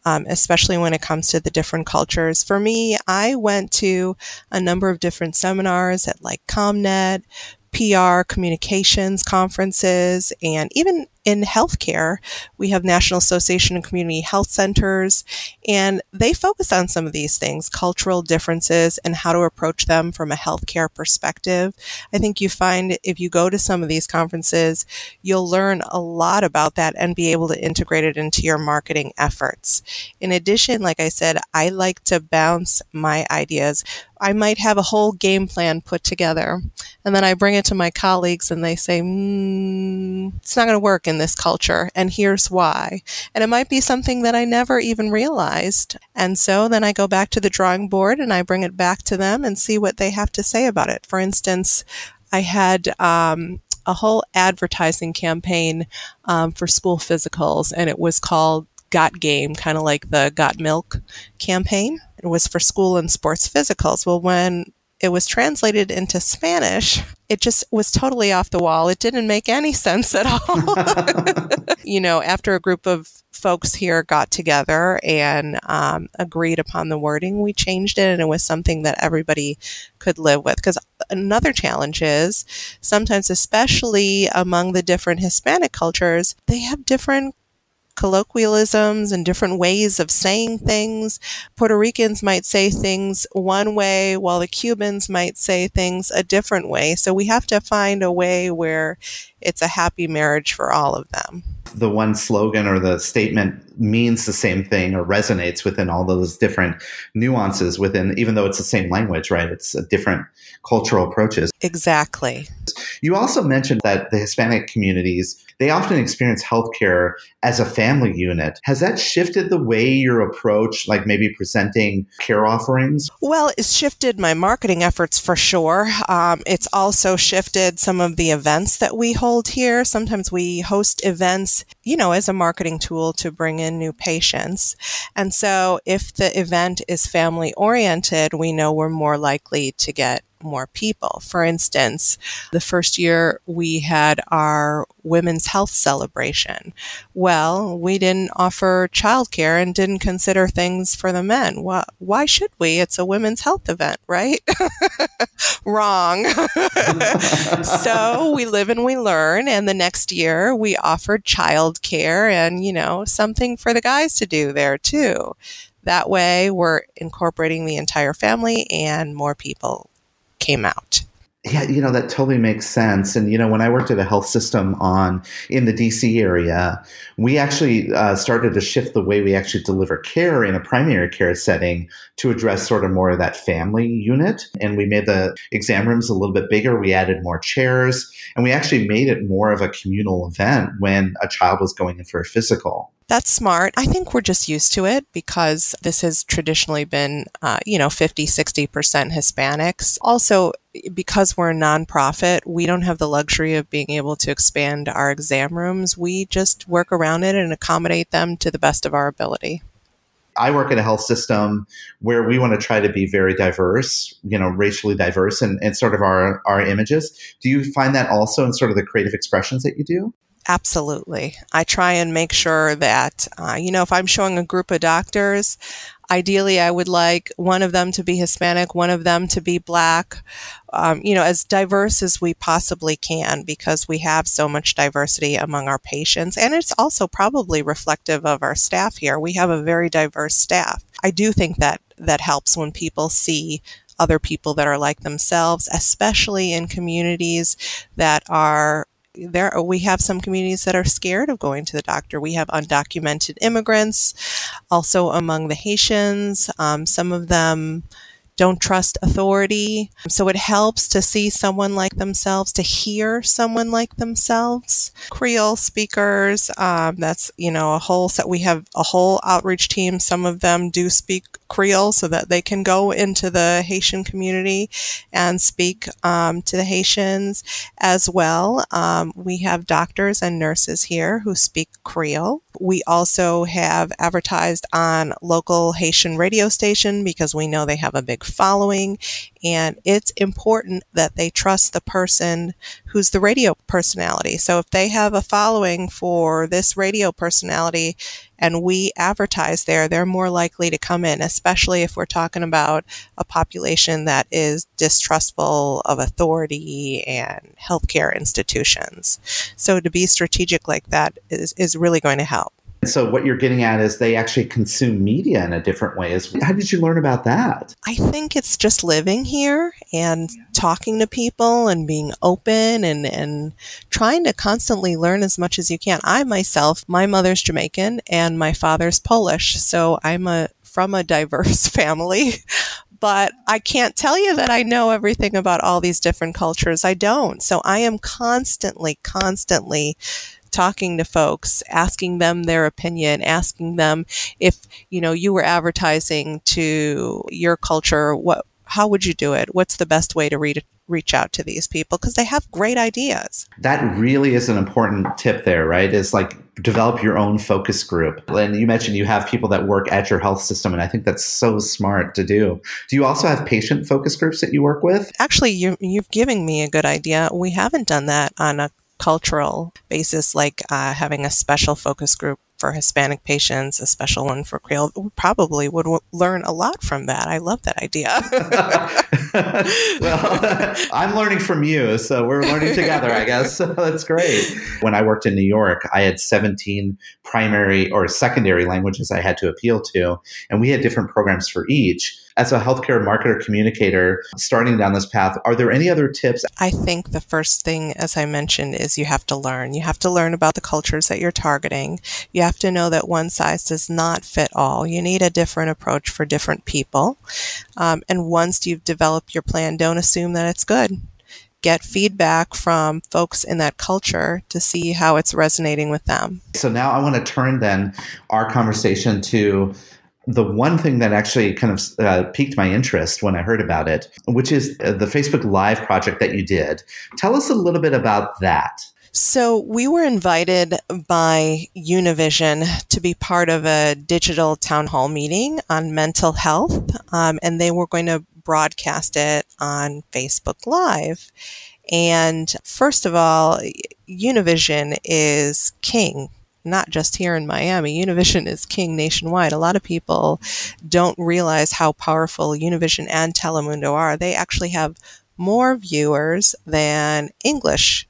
um, especially when it comes to the different cultures. For me, I went to a number of different seminars at like ComNet, PR, communications conferences, and even in healthcare, we have National Association of Community Health Centers, and they focus on some of these things, cultural differences, and how to approach them from a healthcare perspective. I think you find if you go to some of these conferences, you'll learn a lot about that and be able to integrate it into your marketing efforts. In addition, like I said, I like to bounce my ideas. I might have a whole game plan put together, and then I bring it to my colleagues, and they say, mm, "It's not going to work." In this culture, and here's why. And it might be something that I never even realized. And so then I go back to the drawing board and I bring it back to them and see what they have to say about it. For instance, I had um, a whole advertising campaign um, for school physicals, and it was called Got Game, kind of like the Got Milk campaign. It was for school and sports physicals. Well, when it was translated into Spanish, it just was totally off the wall. It didn't make any sense at all. you know, after a group of folks here got together and um, agreed upon the wording, we changed it and it was something that everybody could live with. Because another challenge is sometimes, especially among the different Hispanic cultures, they have different colloquialisms and different ways of saying things. Puerto Ricans might say things one way, while the Cubans might say things a different way. So we have to find a way where it's a happy marriage for all of them. The one slogan or the statement means the same thing or resonates within all those different nuances within, even though it's the same language, right? It's a different cultural approaches. Exactly. You also mentioned that the Hispanic communities they often experience healthcare as a family unit. Has that shifted the way your approach, like maybe presenting care offerings? Well, it's shifted my marketing efforts for sure. Um, it's also shifted some of the events that we hold here. Sometimes we host events, you know, as a marketing tool to bring in new patients. And so if the event is family oriented, we know we're more likely to get more people. For instance, the first year we had our women's health celebration. Well, we didn't offer childcare and didn't consider things for the men. Well, why should we? It's a women's health event, right? Wrong. so we live and we learn. And the next year we offered childcare and, you know, something for the guys to do there too. That way, we're incorporating the entire family and more people came out. Yeah, you know that totally makes sense. And you know, when I worked at a health system on in the DC area, we actually uh, started to shift the way we actually deliver care in a primary care setting to address sort of more of that family unit. And we made the exam rooms a little bit bigger. We added more chairs, and we actually made it more of a communal event when a child was going in for a physical. That's smart. I think we're just used to it because this has traditionally been, uh, you know, 50, 60% Hispanics. Also, because we're a nonprofit, we don't have the luxury of being able to expand our exam rooms. We just work around it and accommodate them to the best of our ability. I work in a health system where we want to try to be very diverse, you know, racially diverse and, and sort of our, our images. Do you find that also in sort of the creative expressions that you do? Absolutely. I try and make sure that, uh, you know, if I'm showing a group of doctors, ideally I would like one of them to be Hispanic, one of them to be Black, um, you know, as diverse as we possibly can because we have so much diversity among our patients. And it's also probably reflective of our staff here. We have a very diverse staff. I do think that that helps when people see other people that are like themselves, especially in communities that are there we have some communities that are scared of going to the doctor. We have undocumented immigrants, also among the Haitians. Um, some of them don't trust authority. So it helps to see someone like themselves, to hear someone like themselves. Creole speakers, um, that's, you know, a whole set. We have a whole outreach team. Some of them do speak Creole so that they can go into the Haitian community and speak um, to the Haitians as well. Um, we have doctors and nurses here who speak Creole. We also have advertised on local Haitian radio station because we know they have a big following and it's important that they trust the person who's the radio personality. So if they have a following for this radio personality and we advertise there, they're more likely to come in, especially if we're talking about a population that is distrustful of authority and healthcare institutions. So to be strategic like that is, is really going to help. So what you're getting at is they actually consume media in a different way. How did you learn about that? I think it's just living here and talking to people and being open and, and trying to constantly learn as much as you can. I myself, my mother's Jamaican and my father's Polish, so I'm a from a diverse family but I can't tell you that I know everything about all these different cultures. I don't. So I am constantly, constantly talking to folks, asking them their opinion, asking them if, you know, you were advertising to your culture, what how would you do it? What's the best way to read, reach out to these people? Because they have great ideas. That really is an important tip there, right? Is like develop your own focus group. And you mentioned you have people that work at your health system, and I think that's so smart to do. Do you also have patient focus groups that you work with? Actually, you, you've given me a good idea. We haven't done that on a cultural basis, like uh, having a special focus group for Hispanic patients, a special one for Creole, probably would w- learn a lot from that. I love that idea. well, I'm learning from you, so we're learning together, I guess. So That's great. When I worked in New York, I had 17 primary or secondary languages I had to appeal to, and we had different programs for each as a healthcare marketer communicator starting down this path, are there any other tips? I think the first thing, as I mentioned, is you have to learn. You have to learn about the cultures that you're targeting. You have to know that one size does not fit all. You need a different approach for different people. Um, and once you've developed your plan, don't assume that it's good get feedback from folks in that culture to see how it's resonating with them. So now I want to turn then our conversation to the one thing that actually kind of uh, piqued my interest when I heard about it, which is uh, the Facebook Live project that you did. Tell us a little bit about that. So, we were invited by Univision to be part of a digital town hall meeting on mental health, um, and they were going to broadcast it on Facebook Live. And first of all, Univision is king not just here in Miami. Univision is king nationwide. A lot of people don't realize how powerful Univision and Telemundo are. They actually have more viewers than English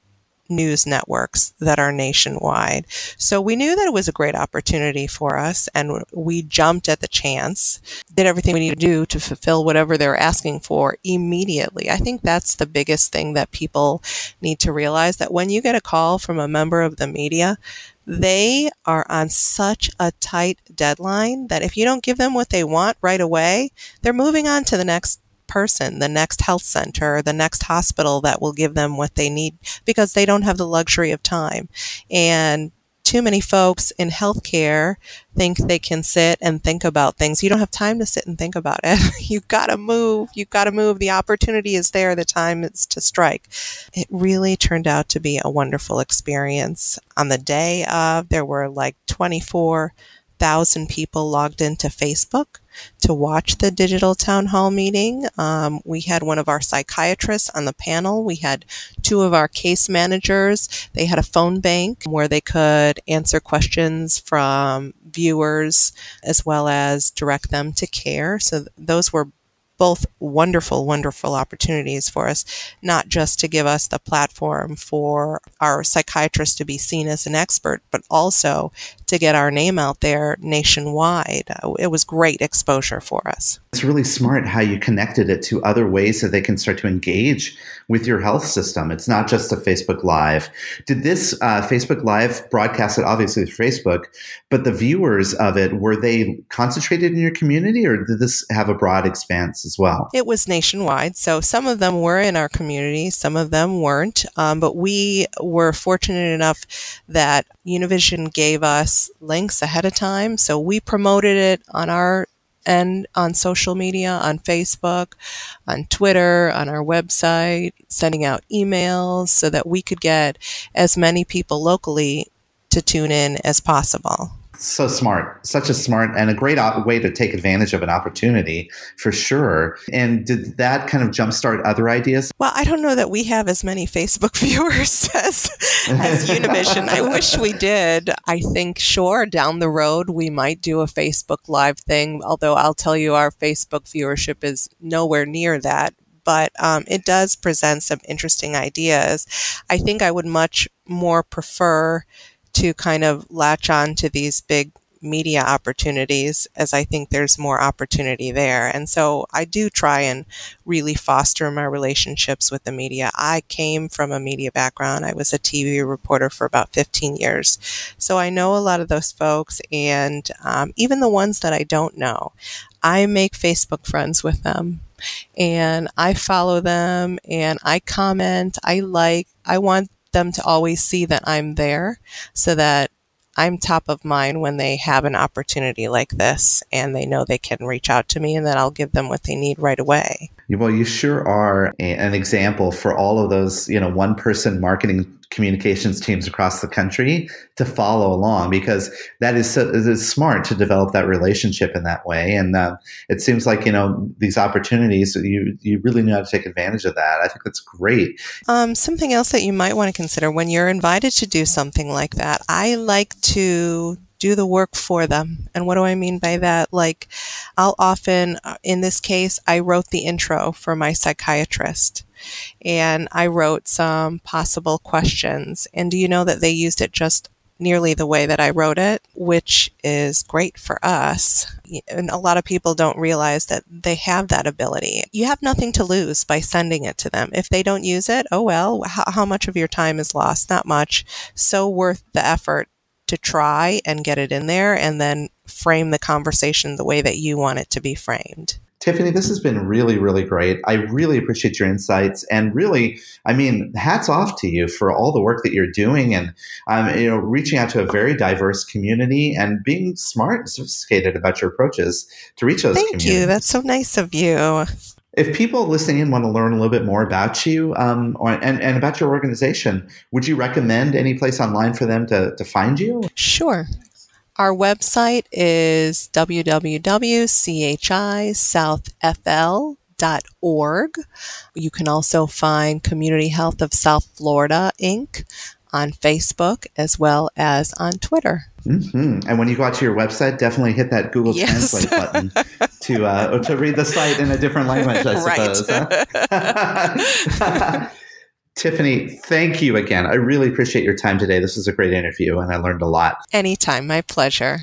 news networks that are nationwide. So we knew that it was a great opportunity for us and we jumped at the chance, did everything we need to do to fulfill whatever they're asking for immediately. I think that's the biggest thing that people need to realize that when you get a call from a member of the media, they are on such a tight deadline that if you don't give them what they want right away, they're moving on to the next person, the next health center, the next hospital that will give them what they need because they don't have the luxury of time. And too many folks in healthcare think they can sit and think about things. You don't have time to sit and think about it. You've got to move. You've got to move. The opportunity is there. The time is to strike. It really turned out to be a wonderful experience. On the day of, there were like 24 thousand people logged into Facebook to watch the digital town hall meeting. Um, we had one of our psychiatrists on the panel. We had two of our case managers. They had a phone bank where they could answer questions from viewers as well as direct them to care. So those were both wonderful, wonderful opportunities for us, not just to give us the platform for our psychiatrist to be seen as an expert, but also to get our name out there nationwide. It was great exposure for us. It's really smart how you connected it to other ways that they can start to engage with your health system. It's not just a Facebook Live. Did this uh, Facebook Live broadcast it obviously through Facebook, but the viewers of it were they concentrated in your community, or did this have a broad expanse as well? It was nationwide, so some of them were in our community, some of them weren't. Um, but we were fortunate enough that Univision gave us links ahead of time. So we promoted it on our end on social media, on Facebook, on Twitter, on our website, sending out emails so that we could get as many people locally to tune in as possible so smart, such a smart and a great way to take advantage of an opportunity for sure. And did that kind of jumpstart other ideas? Well, I don't know that we have as many Facebook viewers as, as Univision. I wish we did. I think, sure, down the road we might do a Facebook Live thing, although I'll tell you our Facebook viewership is nowhere near that but um, it does present some interesting ideas. I think I would much more prefer to kind of latch on to these big media opportunities as I think there's more opportunity there. And so I do try and really foster my relationships with the media. I came from a media background. I was a TV reporter for about 15 years. So I know a lot of those folks and um, even the ones that I don't know, I make Facebook friends with them and I follow them and I comment. I like, I want them to always see that I'm there so that I'm top of mind when they have an opportunity like this and they know they can reach out to me and that I'll give them what they need right away. Well, you sure are an example for all of those, you know, one person marketing communications teams across the country to follow along because that is so it's smart to develop that relationship in that way. And uh, it seems like you know these opportunities you you really know how to take advantage of that. I think that's great. Um, something else that you might want to consider when you're invited to do something like that. I like to do the work for them. And what do I mean by that? Like, I'll often, uh, in this case, I wrote the intro for my psychiatrist and I wrote some possible questions. And do you know that they used it just nearly the way that I wrote it, which is great for us. And a lot of people don't realize that they have that ability. You have nothing to lose by sending it to them. If they don't use it, oh well, how, how much of your time is lost? Not much. So worth the effort to try and get it in there and then frame the conversation the way that you want it to be framed. Tiffani, this has been really, really great. I really appreciate your insights, and really, I mean, hats off to you for all the work that you're doing, and um, you know, reaching out to a very diverse community and being smart and sophisticated about your approaches to reach those. Thank you. That's so nice of you. If people listening in want to learn a little bit more about you um, or, and, and about your organization, would you recommend any place online for them to, to find you? Sure. Our website is www.chisouthfl.org. You can also find Community Health of South Florida, Inc. on Facebook as well as on Twitter. Mm-hmm. And when you go out to your website, definitely hit that Google yes. Translate button to uh, to read the site in a different language, I suppose. Huh? Tiffani, thank you again. I really appreciate your time today. This was a great interview and I learned a lot. Anytime, my pleasure.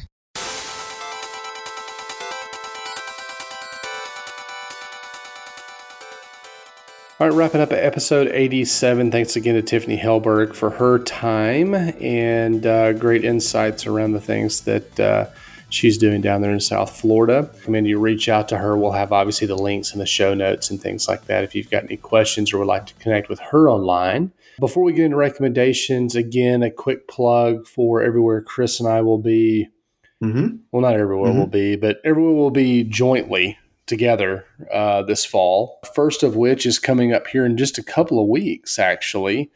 All right, wrapping up episode 87. Thanks again to Tiffani Helberg for her time and uh, great insights around the things that uh, she's doing down there in South Florida. I mean, you reach out to her. We'll have obviously the links in the show notes and things like that if you've got any questions or would like to connect with her online. Before we get into recommendations, again, a quick plug for everywhere Chris and I will be. Mm-hmm. Well, not everywhere mm-hmm. will be, but everywhere will be jointly together uh, this fall. First of which is coming up here in just a couple of weeks, actually,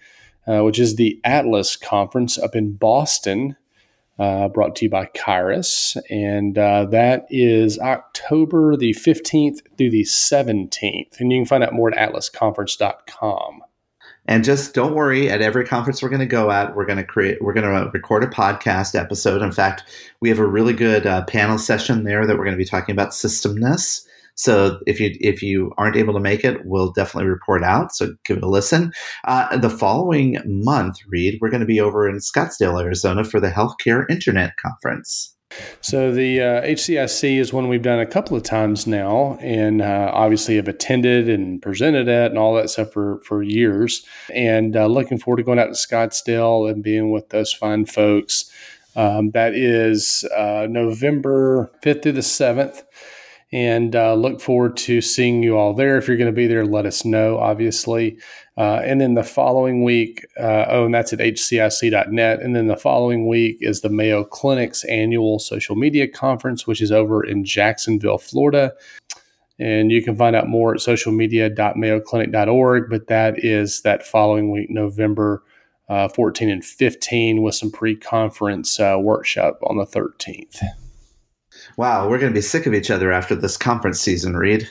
uh, which is the Atlas Conference up in Boston uh, brought to you by Kyruus. And uh, that is October the 15th through the 17th. And you can find out more at atlasconference.com. And just don't worry. At every conference we're going to go at, we're going to create, we're going to record a podcast episode. In fact, we have a really good uh, panel session there that we're going to be talking about systemness. So if you if you aren't able to make it, we'll definitely report out. So give it a listen. Uh, the following month, Reed, we're going to be over in Scottsdale, Arizona, for the Healthcare Internet Conference. So the uh, HCIC is one we've done a couple of times now, and uh, obviously have attended and presented at and all that stuff for for years. And uh, looking forward to going out to Scottsdale and being with those fine folks. Um, that is uh, November fifth through the seventh and uh, look forward to seeing you all there. If you're going to be there, let us know, obviously. Uh, and then the following week, uh, oh, and that's at hcic.net. And then the following week is the Mayo Clinic's annual social media conference, which is over in Jacksonville, Florida. And you can find out more at socialmedia.mayoclinic.org. But that is that following week, November uh, 14 and 15, with some pre conference uh, workshop on the 13th. Wow, we're going to be sick of each other after this conference season, Reed.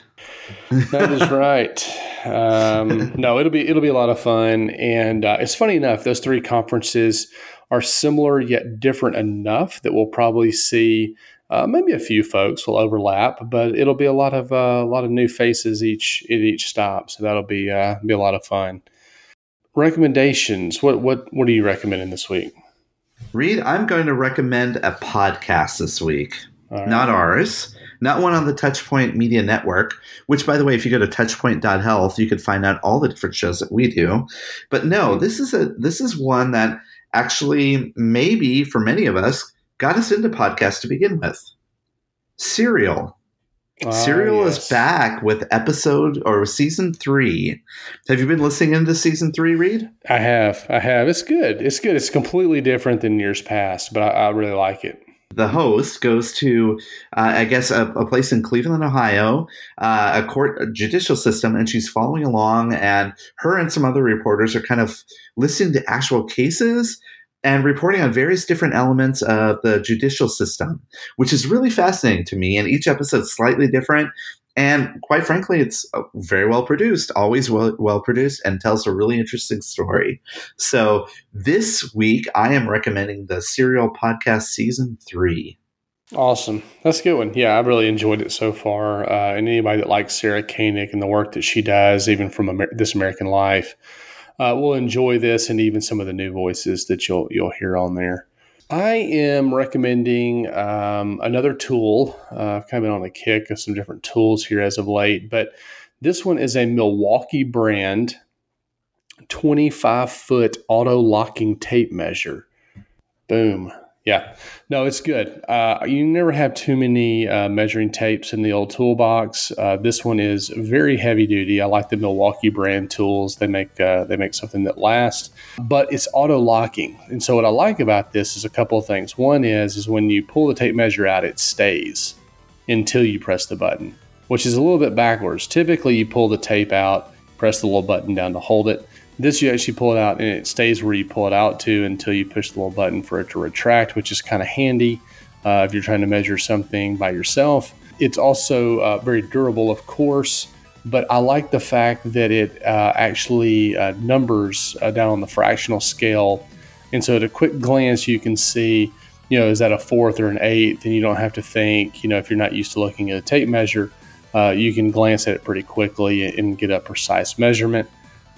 that is right. Um, no, it'll be it'll be a lot of fun, and uh, it's funny enough. Those three conferences are similar yet different enough that we'll probably see uh, maybe a few folks will overlap, but it'll be a lot of uh, a lot of new faces each at each stop. So that'll be uh, be a lot of fun. Recommendations. What what what are you recommending this week? Reed, I'm going to recommend a podcast this week right. not ours, not one on the Touchpoint Media Network, which, by the way, if you go to touchpoint.health, you can find out all the different shows that we do. But no, this is a this is one that actually maybe for many of us got us into podcasts to begin with. Serial. Uh, Serial yes. is back with episode or season three. Have you been listening into season three, Reed? I have. I have. It's good. It's good. It's completely different than years past, but I, I really like it the host goes to, uh, I guess, a, a, place in Cleveland, Ohio, uh, a court a judicial system, and she's following along. And her and some other reporters are kind of listening to actual cases and reporting on various different elements of the judicial system, which is really fascinating to me. And each episode is slightly different. And quite frankly, it's uh, very well produced, always well, well produced, and tells a really interesting story. So this week, I am recommending the Serial Podcast Season 3. Awesome. That's a good one. Yeah, I've really enjoyed it so far. Uh, and anybody that likes Sarah Koenig and the work that she does, even from Amer- This American Life, uh, will enjoy this and even some of the new voices that you'll you'll hear on there. I am recommending um, another tool. Uh, I've kind of been on a kick of some different tools here as of late, but this one is a Milwaukee brand 25 foot auto locking tape measure. Boom. Yeah, no, it's good. Uh, you never have too many uh, measuring tapes in the old toolbox. Uh, this one is very heavy duty. I like the Milwaukee brand tools. They make uh, they make something that lasts, but it's auto locking. And so what I like about this is a couple of things. One is is when you pull the tape measure out, it stays until you press the button, which is a little bit backwards. Typically, you pull the tape out, press the little button down to hold it. This you actually pull it out and it stays where you pull it out to until you push the little button for it to retract, which is kind of handy uh, if you're trying to measure something by yourself. It's also uh, very durable, of course, but I like the fact that it uh, actually uh, numbers uh, down on the fractional scale. And so at a quick glance, you can see, you know, is that a fourth or an eighth? And you don't have to think, you know, if you're not used to looking at a tape measure, uh, you can glance at it pretty quickly and get a precise measurement.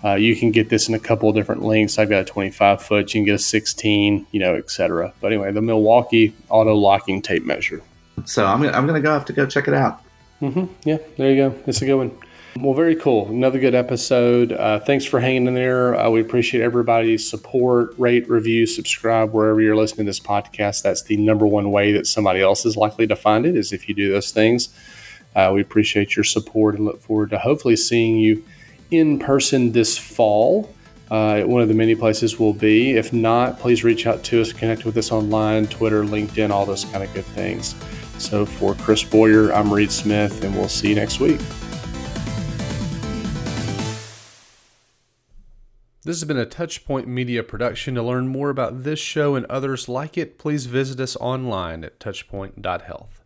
Uh, you can get this in a couple of different lengths. I've got a 25 foot, you can get a 16, you know, etc. But anyway, the Milwaukee auto locking tape measure. So I'm gonna, I'm gonna go have to go check it out. Mm-hmm. Yeah, there you go. It's a good one. Well, very cool. Another good episode. Uh, thanks for hanging in there. Uh, we appreciate everybody's support. Rate, review, subscribe wherever you're listening to this podcast. That's the number one way that somebody else is likely to find it is if you do those things. Uh, we appreciate your support and look forward to hopefully seeing you in person this fall. Uh, one of the many places we'll be. If not, please reach out to us, connect with us online, Twitter, LinkedIn, all those kind of good things. So for Chris Boyer, I'm Reed Smith, and we'll see you next week. This has been a Touchpoint Media production. To learn more about this show and others like it, please visit us online at touchpoint.health.